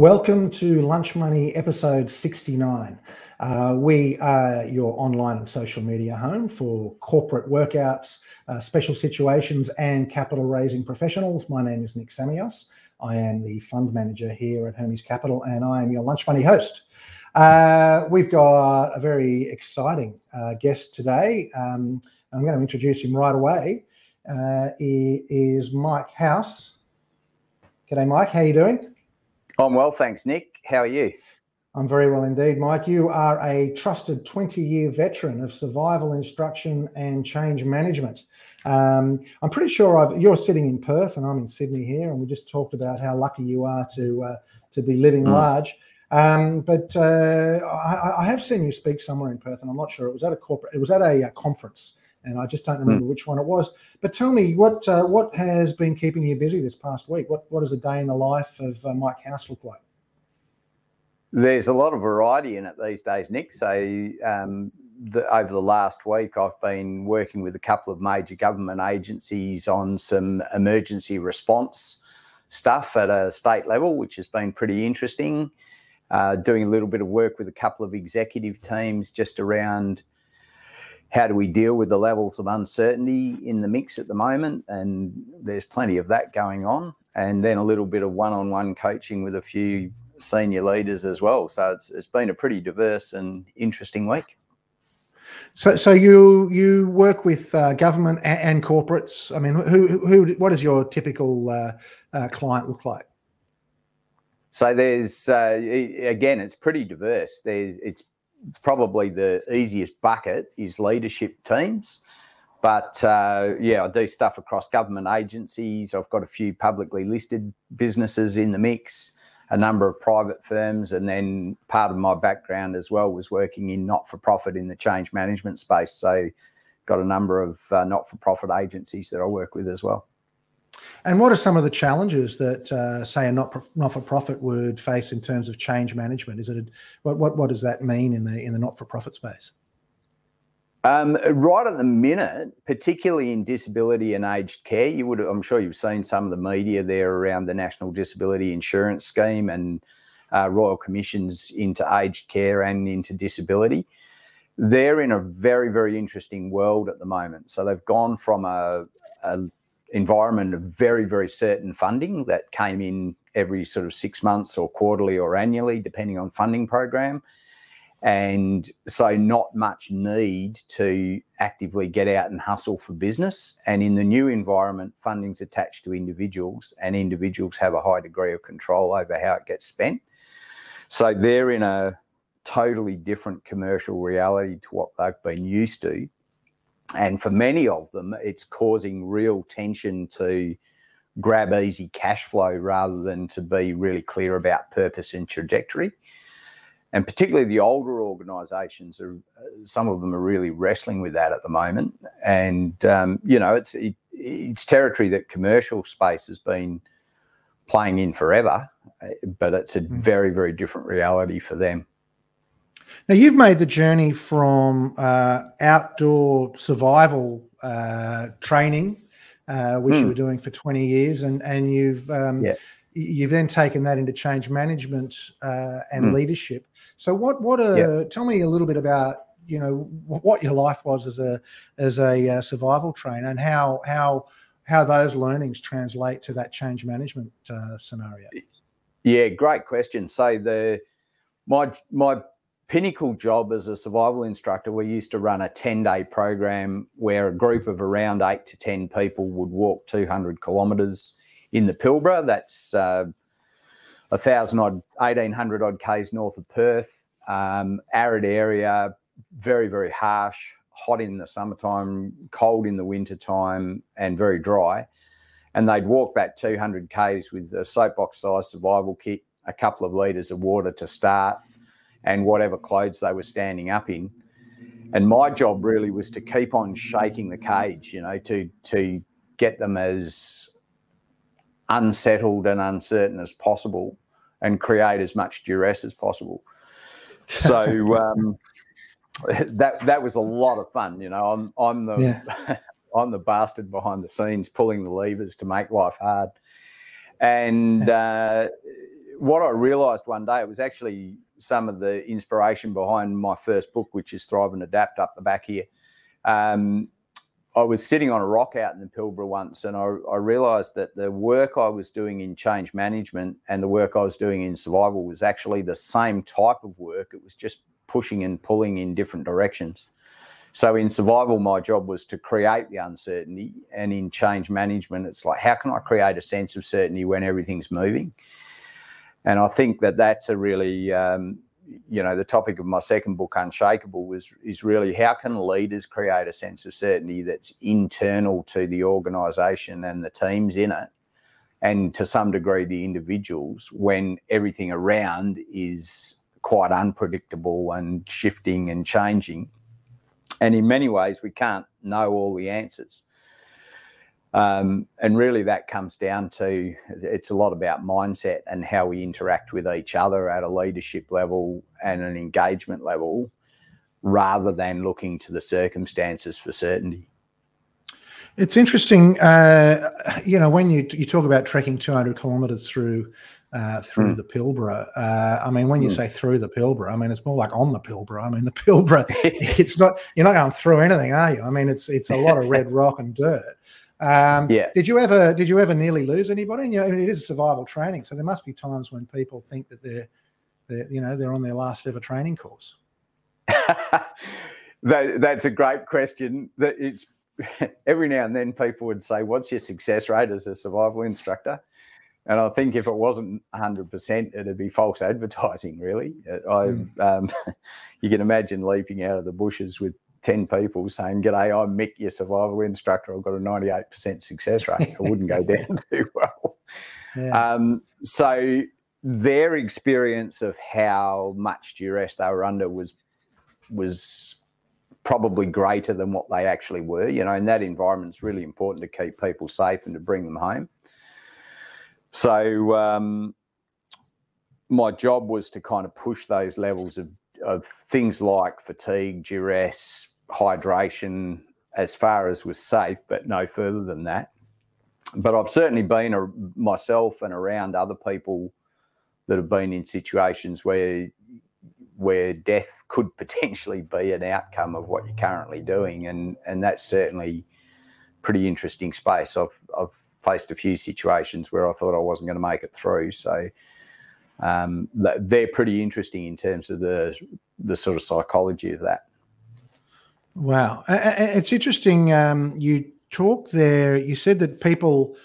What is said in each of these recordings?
Welcome to Lunch Money episode 69. Uh, we are your online and social media home for corporate workouts, uh, special situations, and capital raising professionals. My name is Nick Samios. I am the fund manager here at Hermes Capital, and I am your Lunch Money host. Uh, we've got a very exciting uh, guest today. Um, I'm going to introduce him right away. Uh, he is Mike House. G'day, Mike. How are you doing? I'm well, thanks, Nick. How are you? I'm very well indeed, Mike. You are a trusted 20 year veteran of survival instruction and change management. Um, I'm pretty sure I've, you're sitting in Perth and I'm in Sydney here, and we just talked about how lucky you are to uh, to be living mm. large. Um, but uh, I, I, have seen you speak somewhere in Perth, and I'm not sure it was at a corporate, it was at a, a uh, conference, and I just don't remember mm. which one it was. But tell me, what uh, what has been keeping you busy this past week? What what does a day in the life of uh, Mike House look like? There's a lot of variety in it these days, Nick. So um, the, over the last week, I've been working with a couple of major government agencies on some emergency response stuff at a state level, which has been pretty interesting. Uh, doing a little bit of work with a couple of executive teams just around how do we deal with the levels of uncertainty in the mix at the moment? And there's plenty of that going on. And then a little bit of one on one coaching with a few senior leaders as well. So it's, it's been a pretty diverse and interesting week. So, so you you work with uh, government and, and, corporates. I mean, who who what does your typical uh, uh, client look like? So there's uh, again, it's pretty diverse. There's it's probably the easiest bucket is leadership teams. But uh, yeah, I do stuff across government agencies. I've got a few publicly listed businesses in the mix, a number of private firms, and then part of my background as well was working in not for profit in the change management space. So, got a number of uh, not for profit agencies that I work with as well. And what are some of the challenges that, uh, say, a not not for profit would face in terms of change management? Is it a, what what what does that mean in the in the not for profit space? Um, right at the minute, particularly in disability and aged care, you would I'm sure you've seen some of the media there around the National Disability Insurance Scheme and uh, royal commissions into aged care and into disability. They're in a very very interesting world at the moment. So they've gone from a, a environment of very, very certain funding that came in every sort of six months or quarterly or annually, depending on funding program. And so, not much need to actively get out and hustle for business. And in the new environment, funding's attached to individuals, and individuals have a high degree of control over how it gets spent. So, they're in a totally different commercial reality to what they've been used to and for many of them, it's causing real tension to grab easy cash flow rather than to be really clear about purpose and trajectory. And particularly the older organisations are, some of them are really wrestling with that at the moment. And um, you know, it's it, it's territory that commercial space has been playing in forever, but it's a hmm. very very different reality for them. Now, you've made the journey from uh, outdoor survival uh, training, uh, which mm. you hmm. were doing for 20 years, and, and you've um, yeah. you've then taken that into change management uh, and mm. leadership. So, what what a yeah. tell me a little bit about you know what your life was as a as a uh, survival trainer and how how how those learnings translate to that change management uh, scenario. Yeah, great question. So the my my pinnacle job as a survival instructor, we used to run a 10 day program where a group of around eight to 10 people would walk 200 kilometres in the Pilbara. That's uh, 1,000 odd, 1,800 odd Ks north of Perth. Um, arid area, very, very harsh, hot in the summertime, cold in the wintertime, and very dry. And they'd walk back 200 Ks with a soapbox sized survival kit, a couple of litres of water to start, and whatever clothes they were standing up in. And my job really was to keep on shaking the cage, you know, to to get them as unsettled and uncertain as possible and create as much duress as possible. So um, that that was a lot of fun. You know, I'm I'm the yeah. I'm the bastard behind the scenes, pulling the levers to make life hard. And uh, what I realised one day, it was actually some of the inspiration behind my first book, which is Thrive and Adapt up the back here. Um, I was sitting on a rock out in the Pilbara once, and I, I, realised that the work I was doing in change management and the work I was doing in survival was actually the same type of work. It was just pushing and pulling in different directions. So in survival, my job was to create the uncertainty, and in change management, it's like how can I create a sense of certainty when everything's moving? And I think that that's a really, um, you know, the topic of my second book, Unshakable, was is really how can leaders create a sense of certainty that's internal to the organisation and the teams in it, and to some degree the individuals when everything around is quite unpredictable and shifting and changing and in many ways, we can't know all the answers. Um, and really, that comes down to it's a lot about mindset and how we interact with each other at a leadership level and an engagement level rather than looking to the circumstances for certainty. It's interesting, uh, you know, when you you talk about trekking 200 kilometres through uh, through mm. the Pilbara. Uh, I mean, when you mm. say through the Pilbara, I mean it's more like on the Pilbara. I mean the Pilbara, it's not you're not going through anything, are you? I mean it's it's a lot of red rock and dirt. Um, yeah. Did you ever did you ever nearly lose anybody? And, you know, I mean, it is a survival training, so there must be times when people think that they're, they're you know they're on their last ever training course. that, that's a great question. That it's every now and then people would say, "What's your success rate as a survival instructor?" And I think if it wasn't 100%, it'd be false advertising, really. I, mm. um, you can imagine leaping out of the bushes with 10 people saying, G'day, I'm Mick, your survival instructor. I've got a 98% success rate. I wouldn't go down too well. Yeah. Um, so their experience of how much duress they were under was was probably greater than what they actually were. You know, in that environment, it's really important to keep people safe and to bring them home. So um, my job was to kind of push those levels of, of things like fatigue, duress, hydration as far as was safe, but no further than that. But I've certainly been a, myself and around other people that have been in situations where where death could potentially be an outcome of what you're currently doing, and and that's certainly pretty interesting space. I've I've faced a few situations where I thought I wasn't going to make it through. So um, they're pretty interesting in terms of the the sort of psychology of that. Wow, it's interesting. Um, you talk there. You said that people,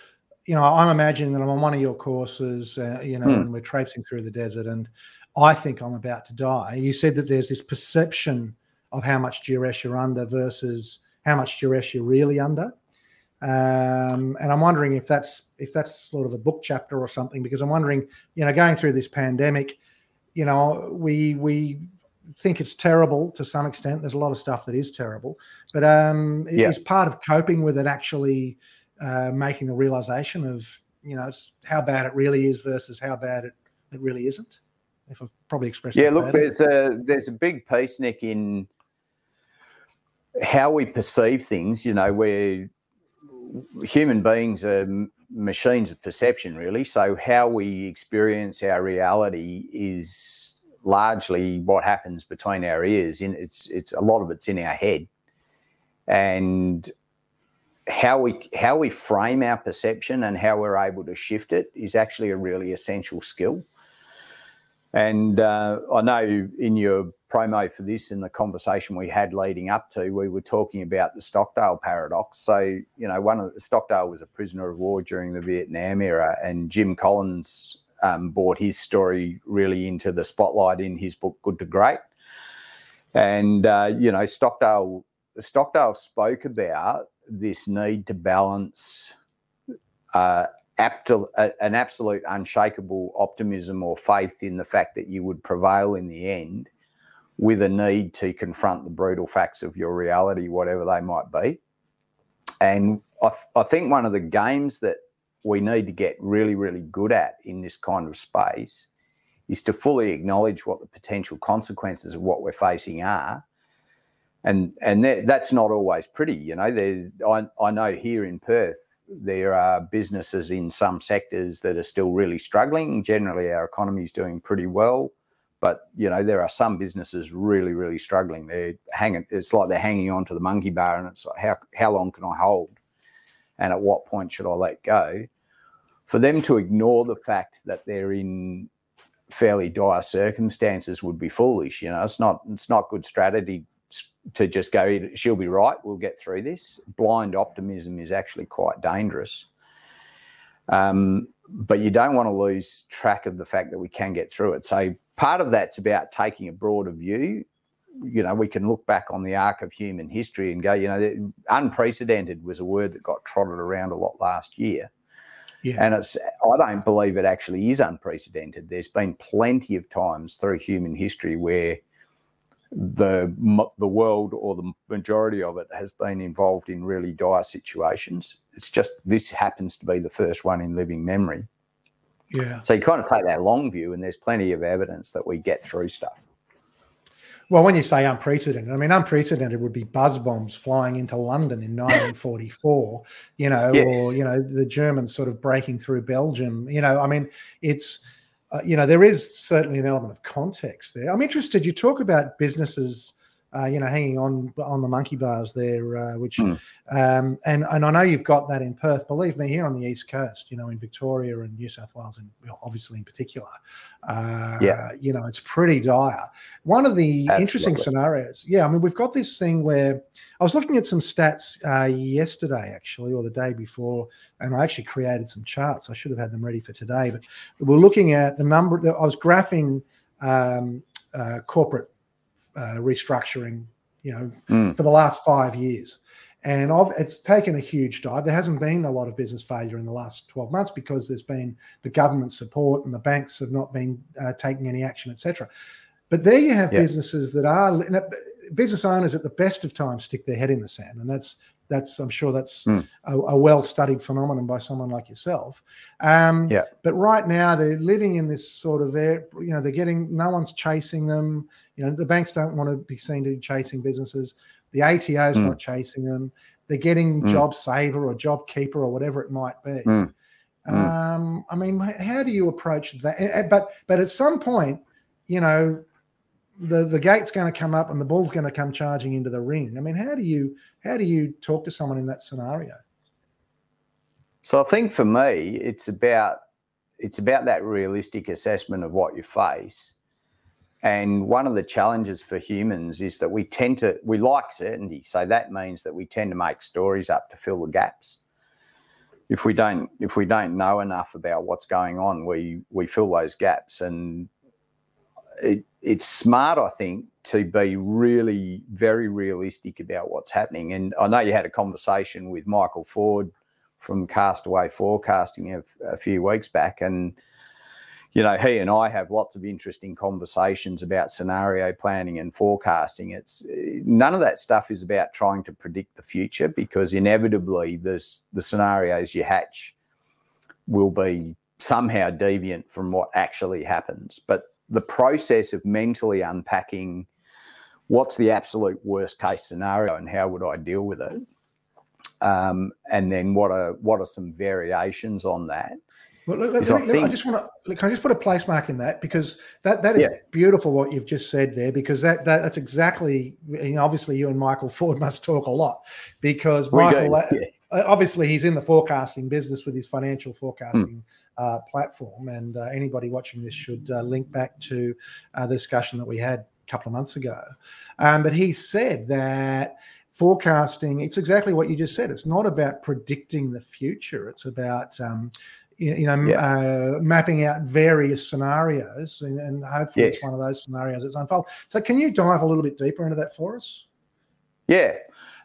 you know, I'm imagining that I'm on one of your courses, uh, you know, hmm. and we're traipsing through the desert, and I think I'm about to die. You said that there's this perception of how much duress you're under versus how much duress you're really under. Um, and I'm wondering if that's if that's sort of a book chapter or something, because I'm wondering, you know, going through this pandemic, you know, we we think it's terrible to some extent. There's a lot of stuff that is terrible, but um, yeah. is part of coping with it actually uh, making the realization of you know how bad it really is versus how bad it, it really isn't. If I've probably expressed. Yeah, look, there's a there's a big piece, Nick, in how we perceive things. You know, where human beings are machines of perception, really. So how we experience our reality is largely what happens between our ears. In it's it's a lot of it's in our head, and how we how we frame our perception and how we're able to shift it is actually a really essential skill. And uh, I know in your promo for this in the conversation we had leading up to, we were talking about the Stockdale paradox. So, you know, one of Stockdale was a prisoner of war during the Vietnam era, and Jim Collins um, brought his story really into the spotlight in his book Good to Great. And uh, you know, Stockdale Stockdale spoke about this need to balance uh, an absolute unshakable optimism or faith in the fact that you would prevail in the end with a need to confront the brutal facts of your reality, whatever they might be. And I, th- I think one of the games that we need to get really, really good at in this kind of space is to fully acknowledge what the potential consequences of what we're facing are. And and that's not always pretty, you know. There, I, I know here in Perth, there are businesses in some sectors that are still really struggling. Generally, our economy is doing pretty well, but you know there are some businesses really, really struggling. They're hanging. It's like they're hanging on to the monkey bar, and it's like how how long can I hold, and at what point should I let go? For them to ignore the fact that they're in fairly dire circumstances would be foolish. You know, it's not it's not good strategy to just go, she'll be right, we'll get through this. Blind optimism is actually quite dangerous. Um, but you don't want to lose track of the fact that we can get through it. So part of that's about taking a broader view. You know, we can look back on the arc of human history and go, you know, unprecedented was a word that got trotted around a lot last year. Yeah. And it's I don't believe it actually is unprecedented. There's been plenty of times through human history where the the world or the majority of it has been involved in really dire situations. It's just this happens to be the first one in living memory. Yeah. So you kind of take that long view, and there's plenty of evidence that we get through stuff. Well, when you say unprecedented, I mean unprecedented would be buzz bombs flying into London in 1944, you know, yes. or you know the Germans sort of breaking through Belgium. You know, I mean, it's uh, you know, there is certainly an element of context there. I'm interested. You talk about businesses uh, you know, hanging on on the monkey bars there, uh, which, mm. um, and and I know you've got that in Perth. Believe me, here on the east coast, you know, in Victoria and New South Wales, and obviously in particular, uh, yeah, you know, it's pretty dire. One of the Absolutely. interesting scenarios, yeah, I mean, we've got this thing where I was looking at some stats uh, yesterday, actually, or the day before, and I actually created some charts. I should have had them ready for today, but we're looking at the number. That I was graphing um, uh, corporate uh, restructuring, you know, mm. for the last five years. And it's taken a huge dive. There hasn't been a lot of business failure in the last 12 months because there's been the government support and the banks have not been uh, taking any action, etc. But there you have yeah. businesses that are business owners at the best of times stick their head in the sand, and that's that's I'm sure that's mm. a, a, well-studied phenomenon by someone like yourself. Um, yeah. But right now they're living in this sort of air. You know, they're getting no one's chasing them. You know, the banks don't want to be seen to be chasing businesses. The ATO's mm. not chasing them. They're getting mm. Job Saver or Job Keeper or whatever it might be. Mm. mm. Um, I mean, how do you approach that? But but at some point, you know, the the gate's going to come up and the bull's going to come charging into the ring. I mean, how do you how do you talk to someone in that scenario? So I think for me, it's about it's about that realistic assessment of what you face. And one of the challenges for humans is that we tend to we like certainty. So that means that we tend to make stories up to fill the gaps. If we don't if we don't know enough about what's going on, we we fill those gaps and it, it's smart, I think, to be really very realistic about what's happening. And I know you had a conversation with Michael Ford from Castaway Forecasting a, a few weeks back, and you know he and I have lots of interesting conversations about scenario planning and forecasting. It's eh, none of that stuff is about trying to predict the future because inevitably the scenarios you hatch will be somehow deviant from what actually happens. But the process of mentally unpacking what's the absolute worst case scenario and how would I deal with it, um, and then what are what are some variations on that. Well, let, let, I, think, I, just want to can I just put a place mark in that because that that is yeah. beautiful what you've just said there because that, that that's exactly you know, obviously you and Michael Ford must talk a lot because we Michael uh, yeah. Obviously he's in the forecasting business with his financial forecasting. Hmm uh, platform. And uh, anybody watching this should uh, link back to uh, the discussion that we had a couple of months ago. Um, but he said that forecasting, it's exactly what you just said. It's not about predicting the future, it's about um, you know, yeah. uh, mapping out various scenarios, and, and hopefully yes. it's one of those scenarios that's unfold. So, can you dive a little bit deeper into that for us? Yeah.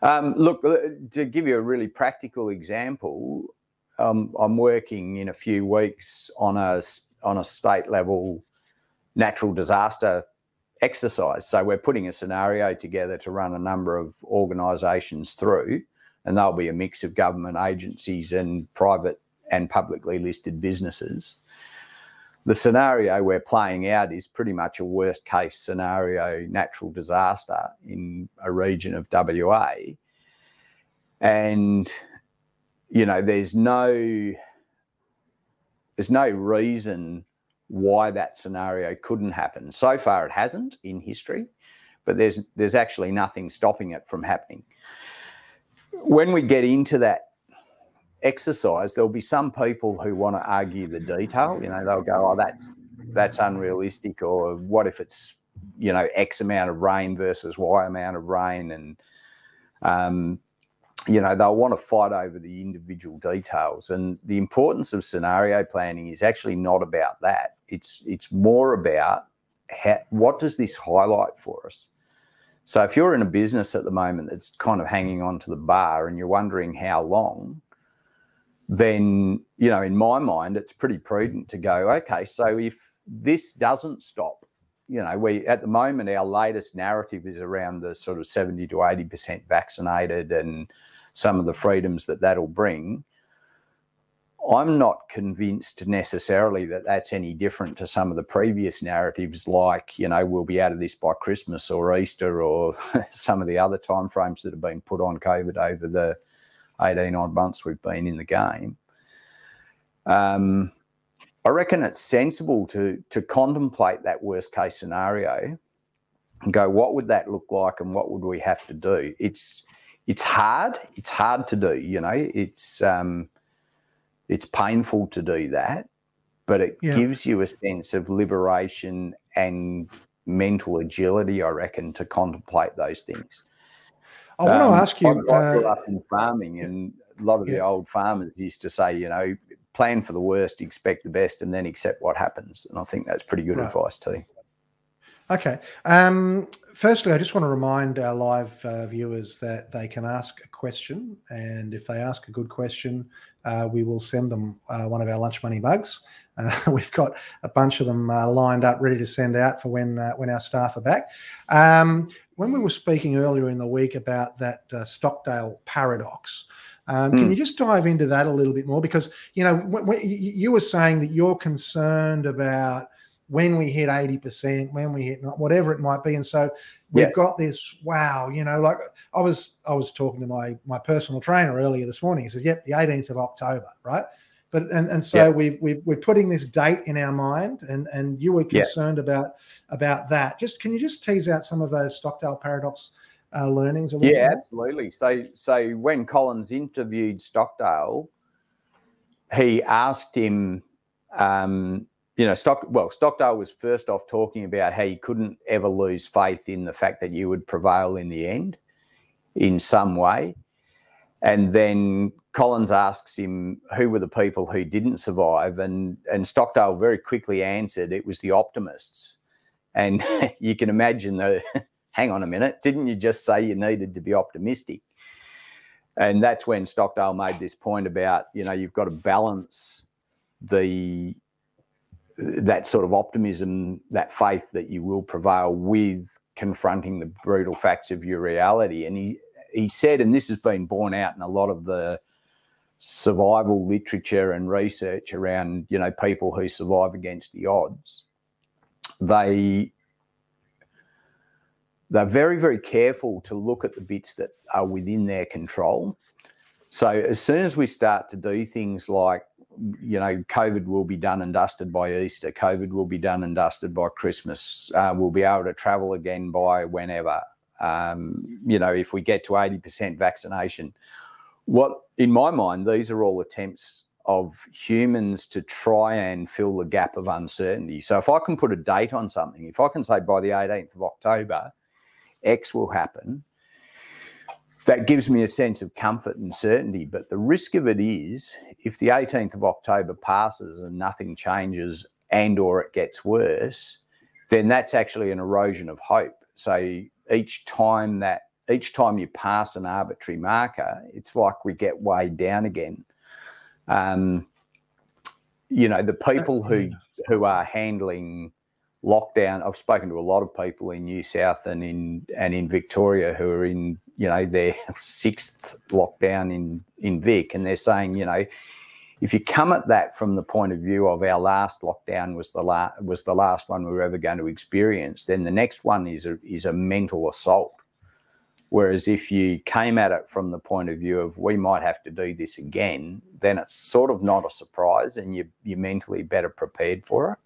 Um, look, uh, to give you a really practical example, um, I'm working in a few weeks on a on a state level natural disaster exercise. So we're putting a scenario together to run a number of organisations through, and they'll be a mix of government agencies and private and publicly listed businesses. The scenario we're playing out is pretty much a worst case scenario natural disaster in a region of WA. And you know, there's no there's no reason why that scenario couldn't happen. So far, it hasn't in history, but there's there's actually nothing stopping it from happening. When we get into that exercise, there'll be some people who want to argue the detail. You know, they'll go, "Oh, that's that's unrealistic," or "What if it's you know X amount of rain versus Y amount of rain?" And um, you know they'll want to fight over the individual details. And the importance of scenario planning is actually not about that. It's it's more about how, what does this highlight for us. So if you're in a business at the moment that's kind of hanging on to the bar and you're wondering how long, then you know in my mind it's pretty prudent to go okay so if this doesn't stop you know we at the moment our latest narrative is around the sort of 70 to 80% vaccinated and some of the freedoms that that'll bring. I'm not convinced necessarily that that's any different to some of the previous narratives like you know we'll be out of this by christmas or easter or some of the other timeframes that have been put on covid over the 18 odd months we've been in the game. Um, I reckon it's sensible to to contemplate that worst case scenario and go, what would that look like, and what would we have to do? It's it's hard. It's hard to do. You know, it's um, it's painful to do that, but it yeah. gives you a sense of liberation and mental agility. I reckon to contemplate those things. I want um, to ask you. I, grew uh, up in farming, and a lot of yeah. the old farmers used to say, you know, plan for the worst, expect the best, and then accept what happens. And I think that's pretty good right. advice too. Okay. Um, firstly, I just want to remind our live uh, viewers that they can ask a question, and if they ask a good question, uh, we will send them uh, one of our lunch money bugs. Uh, we've got a bunch of them uh, lined up, ready to send out for when uh, when our staff are back. Um, when we were speaking earlier in the week about that uh, Stockdale paradox, um, mm. can hmm. you just dive into that a little bit more? Because you know, you were saying that you're concerned about when we hit 80%, when we hit not whatever it might be. And so we've yeah. got this, wow, you know, like I was I was talking to my my personal trainer earlier this morning. He says, Yep, the 18th of October, right? But and, and so yeah. we we we're putting this date in our mind, and and you were concerned yeah. about about that. Just can you just tease out some of those Stockdale paradox uh, learnings? yeah, absolutely. So so when Collins interviewed Stockdale, he asked him. Um, you know, Stock well, Stockdale was first off talking about how you couldn't ever lose faith in the fact that you would prevail in the end in some way. And then Collins asks him who were the people who didn't survive, and and Stockdale very quickly answered it was the optimists. And you can imagine the hang on a minute, didn't you just say you needed to be optimistic? And that's when Stockdale made this point about you know you've got to balance the that sort of optimism, that faith that you will prevail with confronting the brutal facts of your reality. And he he said, and this has been borne out in a lot of the survival literature and research around, you know, people who survive against the odds. They they're very, very careful to look at the bits that are within their control. So as soon as we start to do things like, you know, COVID will be done and dusted by Easter, COVID will be done and dusted by Christmas, uh, we'll be able to travel again by whenever um, you know, if we get to 80% vaccination, what in my mind, these are all attempts of humans to try and fill the gap of uncertainty. So if I can put a date on something, if I can say by the 18th of October, X will happen, that gives me a sense of comfort and certainty. But the risk of it is if the 18th of October passes and nothing changes and or it gets worse, then that's actually an erosion of hope. So each time that each time you pass an arbitrary marker, it's like we get weighed down again. Um, you know, the people who who are handling lockdown. I've spoken to a lot of people in New South and in and in Victoria who are in you know their sixth lockdown in in Vic, and they're saying you know if you come at that from the point of view of our last lockdown was the last was the last one we were ever going to experience, then the next one is a is a mental assault. Whereas if you came at it from the point of view of we might have to do this again, then it's sort of not a surprise and you, you're mentally better prepared for it.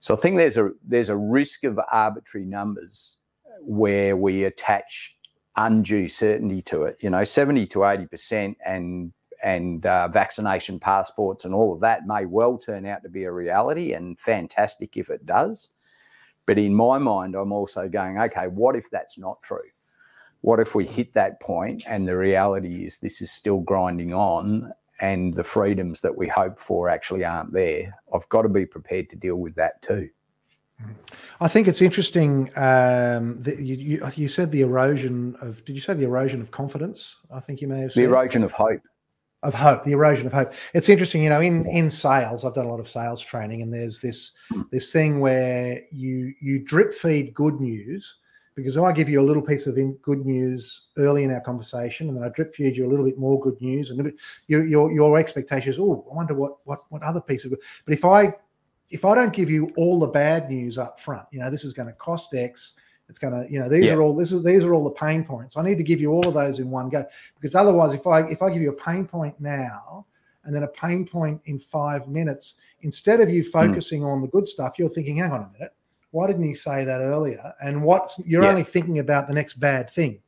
So I think there's a there's a risk of arbitrary numbers where we attach undue certainty to it. You know, 70 to 80 percent and and uh, vaccination passports and all of that may well turn out to be a reality and fantastic if it does. But in my mind, I'm also going, okay, what if that's not true? What if we hit that point and the reality is this is still grinding on and the freedoms that we hope for actually aren't there? I've got to be prepared to deal with that too. I think it's interesting. Um, that you, you, you, said the erosion of. Did you say the erosion of confidence? I think you may have said the erosion of hope. Of hope, the erosion of hope. It's interesting, you know. In in sales, I've done a lot of sales training, and there's this hmm. this thing where you you drip feed good news, because if I give you a little piece of good news early in our conversation, and then I drip feed you a little bit more good news, and your your, your expectation is, oh, I wonder what what what other piece of good. But if I if I don't give you all the bad news up front, you know, this is going to cost X. It's going to, you know, these yeah. are all this is these are all the pain points. I need to give you all of those in one go because otherwise, if I if I give you a pain point now and then a pain point in five minutes, instead of you hmm. focusing mm. on the good stuff, you're thinking, hang on a minute why didn't you say that earlier? And what's you're yeah. only thinking about the next bad thing.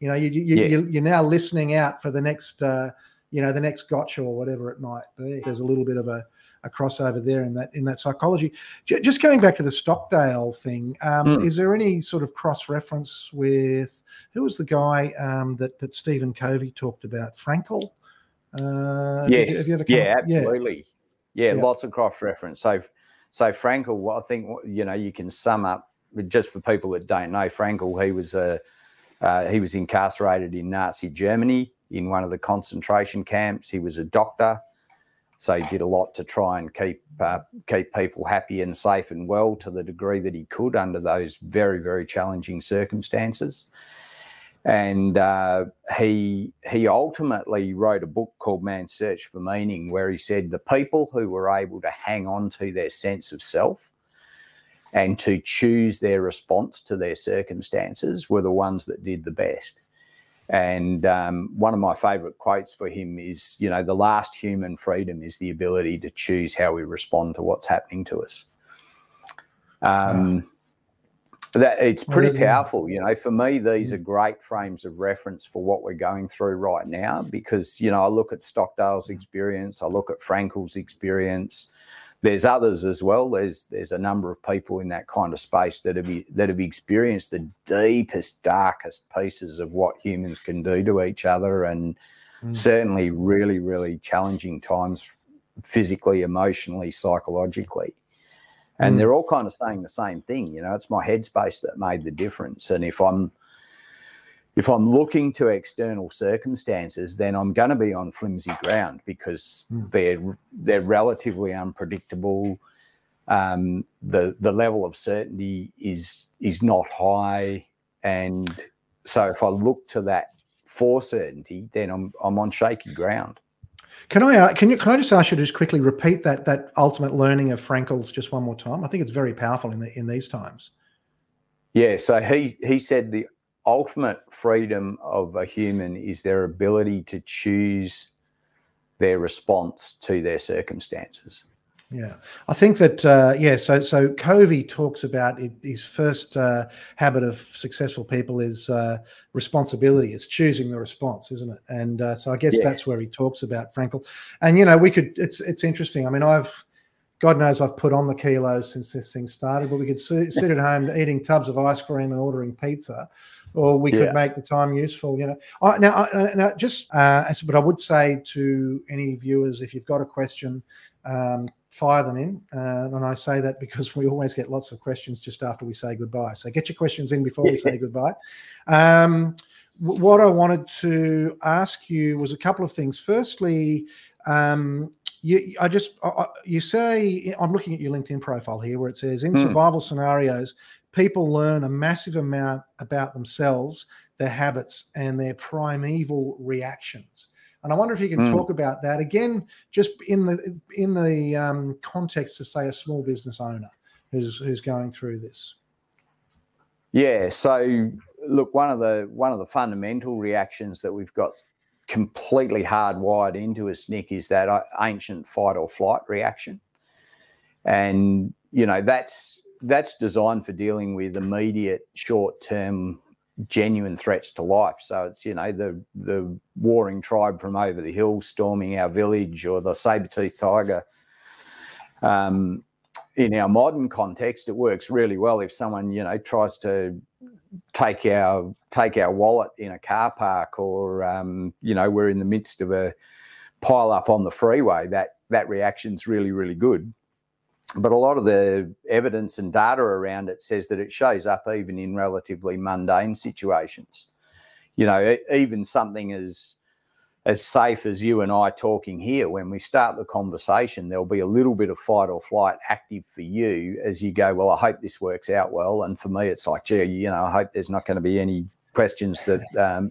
You know, you, you, yes. you, are now listening out for the next, uh, you know, the next gotcha or whatever it might be. There's a little bit of a, a crossover there in that in that psychology. J- just going back to the Stockdale thing, um, mm. is there any sort of cross reference with who was the guy um, that that Stephen Covey talked about? Frankl. Uh, yes. Have you, have you yeah, absolutely. Yeah. yeah, lots of cross reference. So so Frankl, I think you know you can sum up just for people that don't know Frankl. He was a uh, he was incarcerated in Nazi Germany in one of the concentration camps. He was a doctor, so he did a lot to try and keep uh, keep people happy and safe and well to the degree that he could under those very very challenging circumstances and uh, he he ultimately wrote a book called Man's Search for Meaning, where he said the people who were able to hang on to their sense of self and to choose their response to their circumstances were the ones that did the best. And um, one of my favourite quotes for him is, you know, the last human freedom is the ability to choose how we respond to what's happening to us. Um, that it's pretty mm-hmm. powerful you know for me these are mm. great frames of reference for what we're going through right now because you know i look at stockdale's mm. experience i look at Frankl's experience. There's others as well. There's there's a number of people in that kind of space that have that have experienced the deepest darkest pieces of what humans can do to each other and mm. certainly really really challenging times physically emotionally psychologically and mm. they're all kind of saying the same thing you know it's my headspace that made the difference and if i'm if i'm looking to external circumstances then i'm going to be on flimsy ground because mm. they're they're relatively unpredictable um, the the level of certainty is is not high and so if i look to that for certainty then i'm i'm on shaky ground can I uh, can you can I just ask you to just quickly repeat that that ultimate learning of Frankl's just one more time? I think it's very powerful in the in these times. Yeah, so he he said the ultimate freedom of a human is their ability to choose their response to their circumstances. Yeah, I think that uh, yeah. So so Covey talks about it, his first uh, habit of successful people is uh, responsibility. It's choosing the response, isn't it? And uh, so I guess yeah. that's where he talks about Frankl. And you know, we could. It's it's interesting. I mean, I've God knows I've put on the kilos since this thing started, but we could sit, sit at home eating tubs of ice cream and ordering pizza, or we yeah. could make the time useful. You know, I, now, I, now just uh, but I would say to any viewers, if you've got a question. Um, fire them in. Uh, and I say that because we always get lots of questions just after we say goodbye. So get your questions in before we say goodbye. Um, w- what I wanted to ask you was a couple of things. Firstly, um, you, I just I, you say I'm looking at your LinkedIn profile here where it says in mm. survival scenarios, people learn a massive amount about themselves, their habits, and their primeval reactions. And I wonder if you can mm. talk about that again, just in the in the um, context of say a small business owner who's who's going through this. Yeah, so look, one of the one of the fundamental reactions that we've got completely hardwired into us, Nick, is that uh, ancient fight or flight reaction, and you know that's that's designed for dealing with immediate, short term, genuine threats to life. So it's you know the the warring tribe from over the hill storming our village, or the saber toothed tiger. Um, in our modern context, it works really well if someone you know tries to take our take our wallet in a car park, or um, you know we're in the midst of a pile up on the freeway. That that reaction's really really good. But a lot of the evidence and data around it says that it shows up even in relatively mundane situations. You know, even something as as safe as you and I talking here, when we start the conversation, there'll be a little bit of fight or flight active for you as you go, Well, I hope this works out well. And for me, it's like, gee, you know, I hope there's not going to be any questions that um,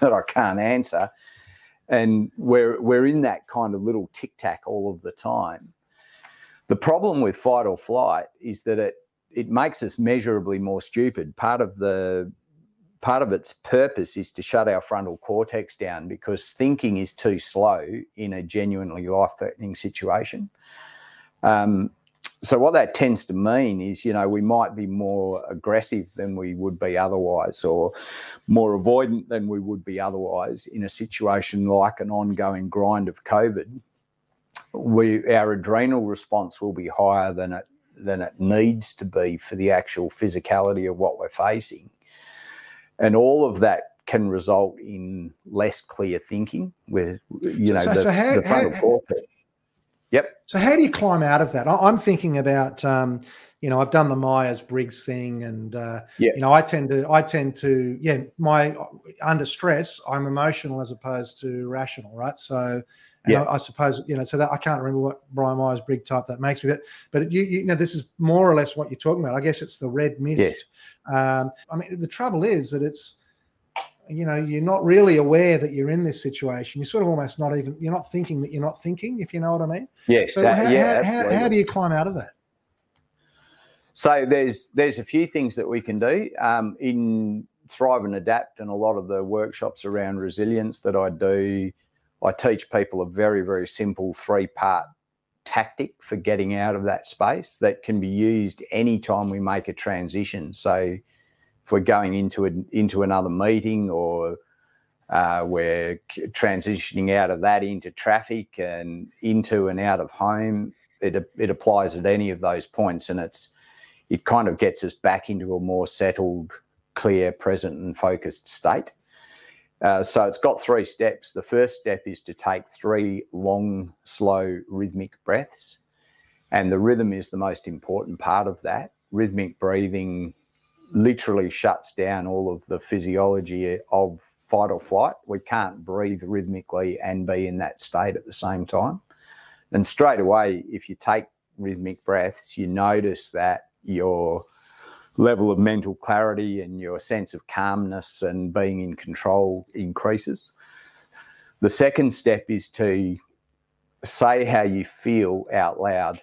that I can't answer. And we're we're in that kind of little tic tac all of the time. The problem with fight or flight is that it it makes us measurably more stupid. Part of the part of its purpose is to shut our frontal cortex down because thinking is too slow in a genuinely life threatening situation. Um, so what that tends to mean is, you know, we might be more aggressive than we would be otherwise, or more avoidant than we would be otherwise in a situation like an ongoing grind of COVID. We our adrenal response will be higher than it than it needs to be for the actual physicality of what we're facing and all of that can result in less clear thinking with you know so, the, so how, the frontal how, cortex. Yep. So how do you climb out of that? I'm thinking about um, you know I've done the Myers Briggs thing, and uh, yeah. you know I tend to I tend to yeah my under stress I'm emotional as opposed to rational, right? So. Yeah. I, I, suppose you know, so that I can't remember what Brian Myers Briggs type that makes me, but but you, you know, this is more or less what you're talking about. I guess it's the red mist. Um, I mean, the trouble is that it's, you know, you're not really aware that you're in this situation. You're sort of almost not even, you're not thinking that you're not thinking, if you know what I mean. Yes. So how, yeah, how, how, how, do you climb out of that? So there's there's a few things that we can do um, in Thrive and Adapt, and a lot of the workshops around resilience that I do. I teach people a very very simple three part tactic for getting out of that space that can be used anytime we make a transition. So if we're going into a, into another meeting or uh, we're transitioning out of that into traffic and into and out of home, it, it applies at any of those points and it's it kind of gets us back into a more settled, clear, present and focused state. Uh, so it's got three steps. The first step is to take three long, slow, rhythmic breaths. And the rhythm is the most important part of that. Rhythmic breathing literally shuts down all of the physiology of fight or flight. We can't breathe rhythmically and be in that state at the same time. And straight away, if you take rhythmic breaths, you notice that your level of mental clarity and your sense of calmness and being in control increases. The second step is to say how you feel out loud.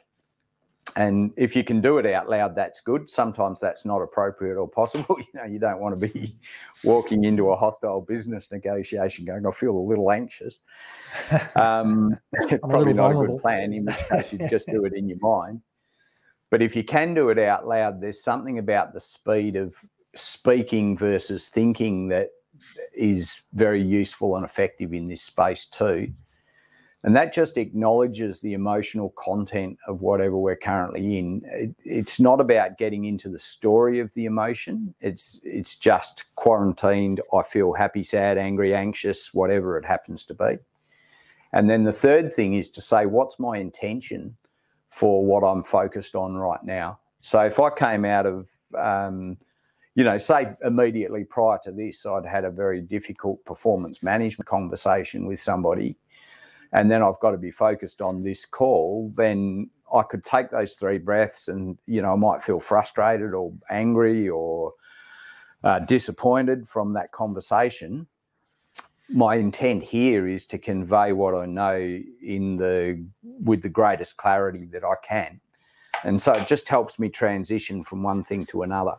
And if you can do it out loud, that's good. Sometimes that's not appropriate or possible. You know, you don't want to be walking into a hostile business negotiation going, I feel a little anxious. Um, probably not vulnerable. a good plan, in which case you just do it in your mind. But if you can do it out loud, there's something about the speed of speaking versus thinking that is very useful and effective in this space too. And that just acknowledges the emotional content of whatever we're currently in. It, it's not about getting into the story of the emotion. It's it's just quarantined. I feel happy, sad, angry, anxious, whatever it happens to be. And then the third thing is to say, what's my intention for what I'm focused on right now. So if I came out of, um, you know, say immediately prior to this, I'd had a very difficult performance management conversation with somebody, and then I've got to be focused on this call, then I could take those three breaths and, you know, I might feel frustrated or angry or uh, disappointed from that conversation my intent here is to convey what I know in the with the greatest clarity that I can. And so it just helps me transition from one thing to another.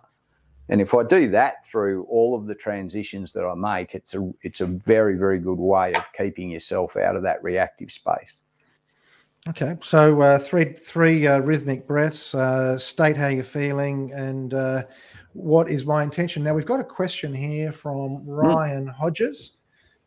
And if I do that through all of the transitions that I make, it's a it's a very very good way of keeping yourself out of that reactive space. Okay, so uh, three three uh, rhythmic breaths. Uh, state how you're feeling and uh, what is my intention. Now we've got a question here from hmm. Ryan. Hodges.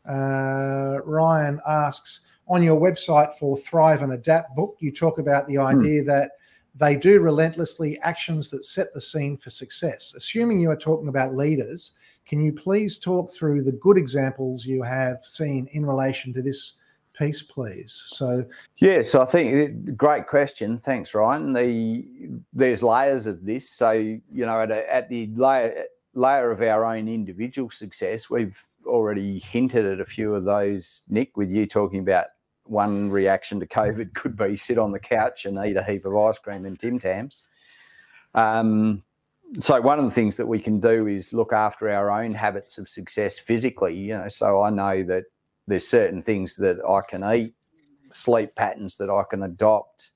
Uh, Ryan asks on your website for Thrive and Adapt book, you talk about the hmm. idea mm. that they do relentlessly actions that set the scene for success. Assuming you are talking about leaders, can you please talk through the good examples you have seen in relation to this piece, please? So, yeah, so I think great question. Thanks, Ryan. The there's layers of this. So you know, at, a, at the layer layer of our own individual success, we've already hinted at a few of those, Nick, with you talking about one reaction to COVID could be sit on the couch and eat a heap of ice cream and Tim Tams. Um, so one of the things that we can do is look after our own habits of success physically. You know, so I know that there's certain things that I can eat, sleep patterns that I can adopt,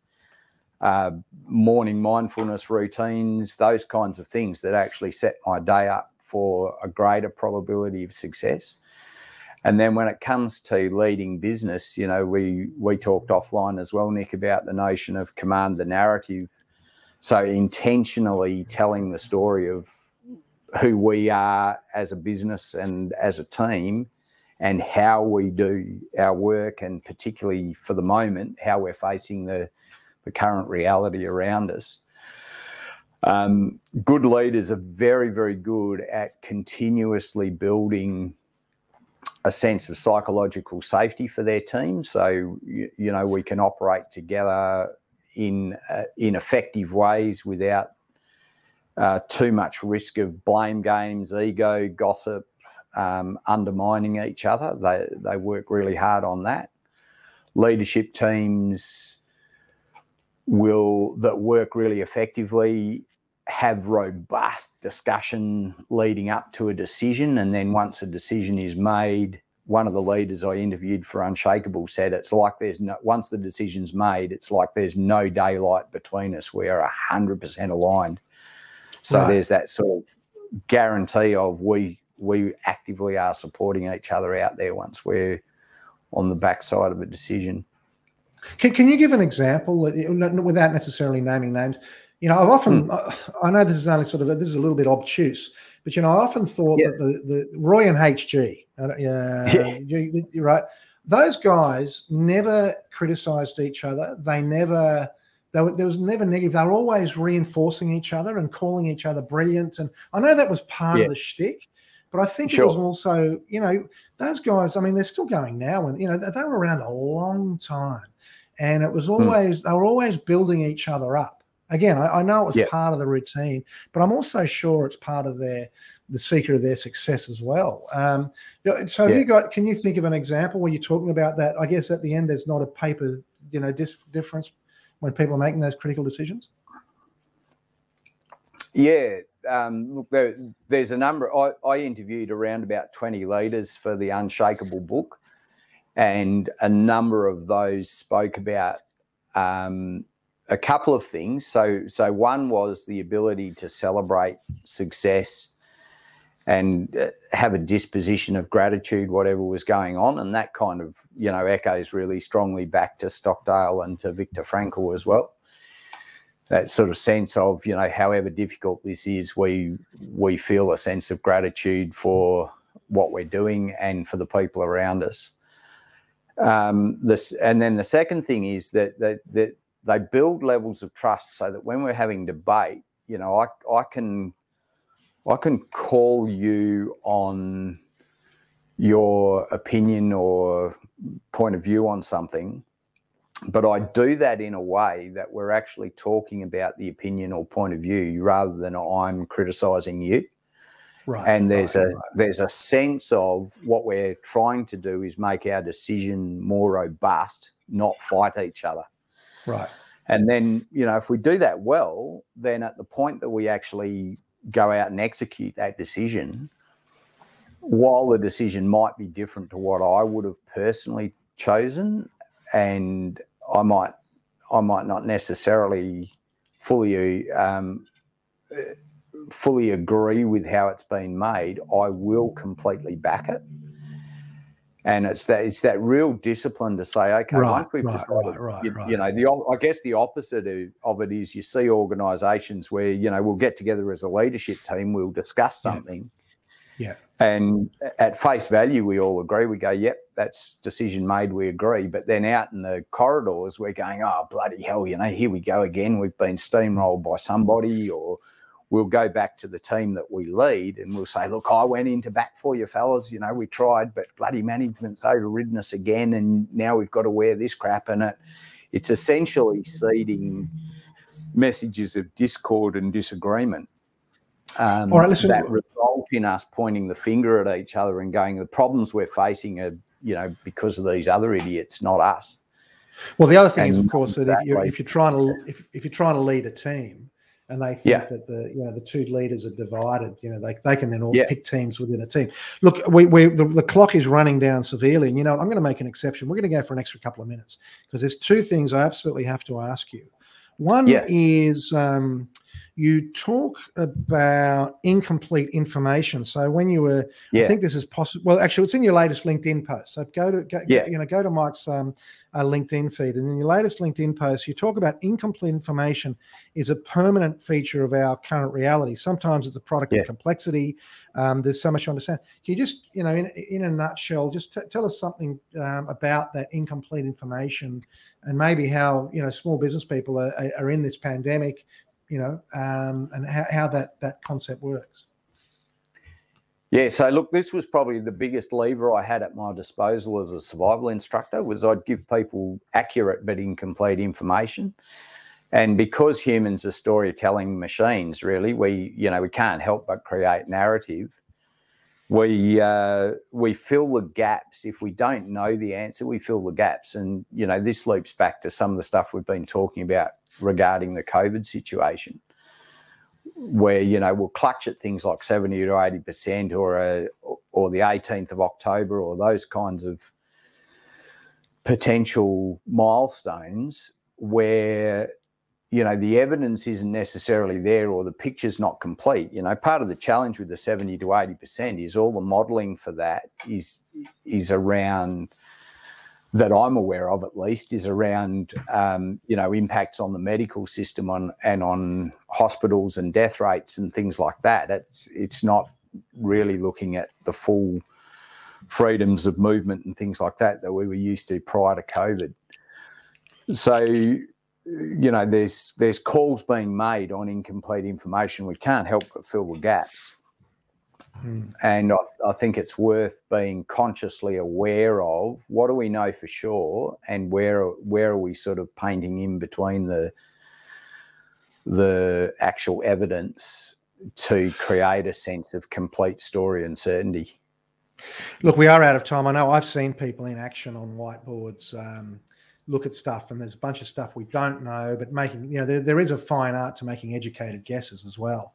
uh, morning mindfulness routines, those kinds of things that actually set my day up for a greater probability of success. And then when it comes to leading business, you know, we we talked offline as well, Nick, about the notion of command the narrative. So intentionally telling the story of who we are as a business and as a team and how we do our work and particularly for the moment how we're facing the the current reality around us. Um, good leaders are very, very good at continuously building a sense of psychological safety for their team. So you, you know we can operate together in uh, in effective ways without uh, too much risk of blame games, ego, gossip, um, undermining each other. They they work really hard on that. Leadership teams will that work really effectively have robust discussion leading up to a decision. And then once a decision is made, one of the leaders I interviewed for Unshakable said it's like there's no, once the decision's made, it's like there's no daylight between us. We are 100% aligned. So right. there's that sort of guarantee of we we actively are supporting each other out there once we're on the backside of a decision. Can, can you give an example without necessarily naming names? You know, I've often, hmm. I know this is only sort of, this is a little bit obtuse, but you know, I often thought yeah. that the, the Roy and HG, uh, yeah, you, you're right. Those guys never criticized each other. They never, there was never negative. They were always reinforcing each other and calling each other brilliant. And I know that was part yeah. of the shtick, but I think sure. it was also, you know, those guys. I mean, they're still going now, and you know, they were around a long time, and it was hmm. always they were always building each other up. Again, I, I know it was yeah. part of the routine, but I'm also sure it's part of their the secret of their success as well. Um, so, have yeah. you got? Can you think of an example where you're talking about that? I guess at the end, there's not a paper, you know, dis- difference when people are making those critical decisions. Yeah, um, look, there, there's a number. I, I, interviewed around about 20 leaders for the Unshakable book, and a number of those spoke about um, a couple of things. So, so one was the ability to celebrate success and uh, have a disposition of gratitude, whatever was going on, and that kind of you know echoes really strongly back to Stockdale and to Viktor Frankl as well. That sort of sense of you know, however difficult this is, we we feel a sense of gratitude for what we're doing and for the people around us. Um, this, and then the second thing is that that that they build levels of trust so that when we're having debate, you know, I, I can I can call you on your opinion or point of view on something, but I do that in a way that we're actually talking about the opinion or point of view rather than I'm criticizing you. Right, and there's right, a right. there's a sense of what we're trying to do is make our decision more robust, not fight each other. Right. And then, you know, if we do that well, then at the point that we actually go out and execute that decision, while the decision might be different to what I would have personally chosen, and I might, I might not necessarily fully um, fully agree with how it's been made, I will completely back it. And it's that it's that real discipline to say, okay, Right, once we've right, decided, right, you, you know, the I guess the opposite of, of it is you see organisations where you know we'll get together as a leadership team, we'll discuss Yeah. something, Yeah. and at face value we all agree. We go, yep, that's decision made. We agree. But then out in the corridors, we're going, oh bloody hell, you know, here we go again. We've been steamrolled by somebody, or we'll go back to the team that we lead and we'll say, look, I went into bat for you fellas. You know, we tried, but bloody management's overridden us again, and now we've got to wear this crap. And it, it's essentially seeding messages of discord and disagreement. Um, All right, listen- that result in us pointing the finger at each other and going, the problems we're facing are, you know, because of these other idiots, not us. Well, the other thing is, of course, that if you're if you're trying to if, if you're trying to lead a team, and they think Yeah. that the you know the two leaders are divided, you know they, they can then all Yeah. pick teams within a team. Look, we, we the, the clock is running down severely, and you know I'm going to make an exception. We're going to go for an extra couple of minutes because there's two things I absolutely have to ask you. One Yeah. is um, you talk about incomplete information. So when you were I think this is possible. Well, actually, it's in your latest LinkedIn post. So go to go, Yeah. you know go to Mike's um, uh, LinkedIn feed, and in your latest LinkedIn post, you talk about incomplete information is a permanent feature of our current reality. Sometimes it's a product Yeah. of complexity. Um, there's so much to understand. Can you just you know in in a nutshell, just t- tell us something um, about that incomplete information, and maybe how you know small business people are, are- are in this pandemic. You know, um, and how, how that that concept works. Yeah, so look, this was probably the biggest lever I had at my disposal as a survival instructor was I'd give people accurate but incomplete information. And because humans are storytelling machines, really, we you know we can't help but create narrative. We uh, we fill the gaps if we don't know the answer. We fill the gaps, and you know this loops back to some of the stuff we've been talking about regarding the COVID situation where you know we'll clutch at things like 70 to 80 percent or a or the 18th of october or those kinds of potential milestones where you know the evidence isn't necessarily there or the picture's not complete. You know part of the challenge with the 70 to 80 percent is all the modeling for that is is around that I'm aware of at least is around um, you know impacts on the medical system on and on hospitals and death rates and things like that. It's it's not really looking at the full freedoms of movement and things like that that we were used to prior to COVID. So you know there's there's calls being made on incomplete information. We can't help but fill the gaps. Mm. And I, I think it's worth being consciously aware of what do we know for sure, and where where are we sort of painting in between the the actual evidence to create a sense of complete story and certainty. Look, we are out of time. I know I've seen people in action on whiteboards um, look at stuff, and there's a bunch of stuff we don't know, but making, you know, there, there is a fine art to making educated guesses as well.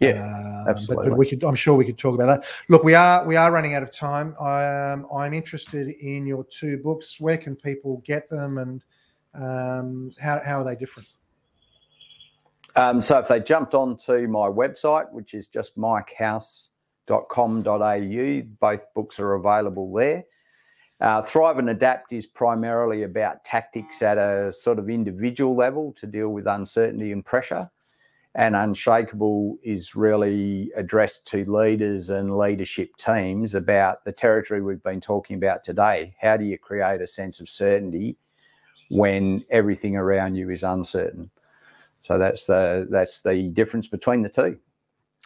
Yeah, Um, But, absolutely. but we could, I'm sure we could talk about that. Look, we are we are running out of time. Um, I'm interested in your two books. Where can people get them, and um, how how are they different? Um, so if they jumped onto my website, which is just mikehouse.com.au, both books are available there. Uh, Thrive and Adapt is primarily about tactics at a sort of individual level to deal with uncertainty and pressure. And Unshakable is really addressed to leaders and leadership teams about the territory we've been talking about today. How do you create a sense of certainty when everything around you is uncertain? So that's the that's the difference between the two.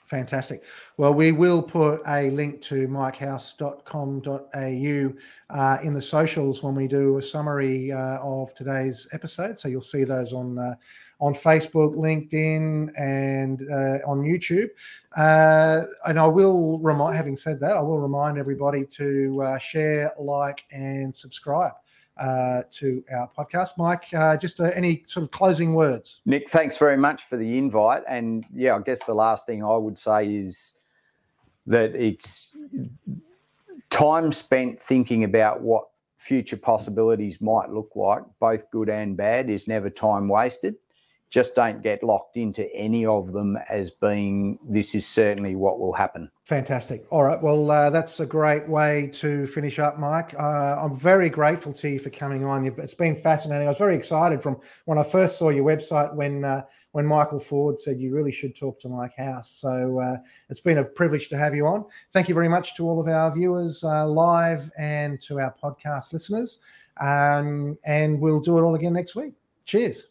Fantastic. Well, we will put a link to mikehouse.com.au uh, in the socials when we do a summary uh, of today's episode. So you'll see those on uh, on Facebook, LinkedIn, and uh, on YouTube. Uh, and I will remind, having said that, I will remind everybody to uh, share, like, and subscribe uh, to our podcast. Mike, uh, just uh, any sort of closing words? Nick, thanks very much for the invite. And yeah, I guess the last thing I would say is that it's time spent thinking about what future possibilities might look like, both good and bad, is never time wasted. Just don't get locked into any of them as being this is certainly what will happen. Fantastic. All right. Well, uh, that's a great way to finish up, Mike. Uh, I'm very grateful to you for coming on. It's been fascinating. I was very excited from when I first saw your website when uh, when Michael Ford said you really should talk to Mike House. So uh, it's been a privilege to have you on. Thank you very much to all of our viewers uh, live and to our podcast listeners. Um, and we'll do it all again next week. Cheers.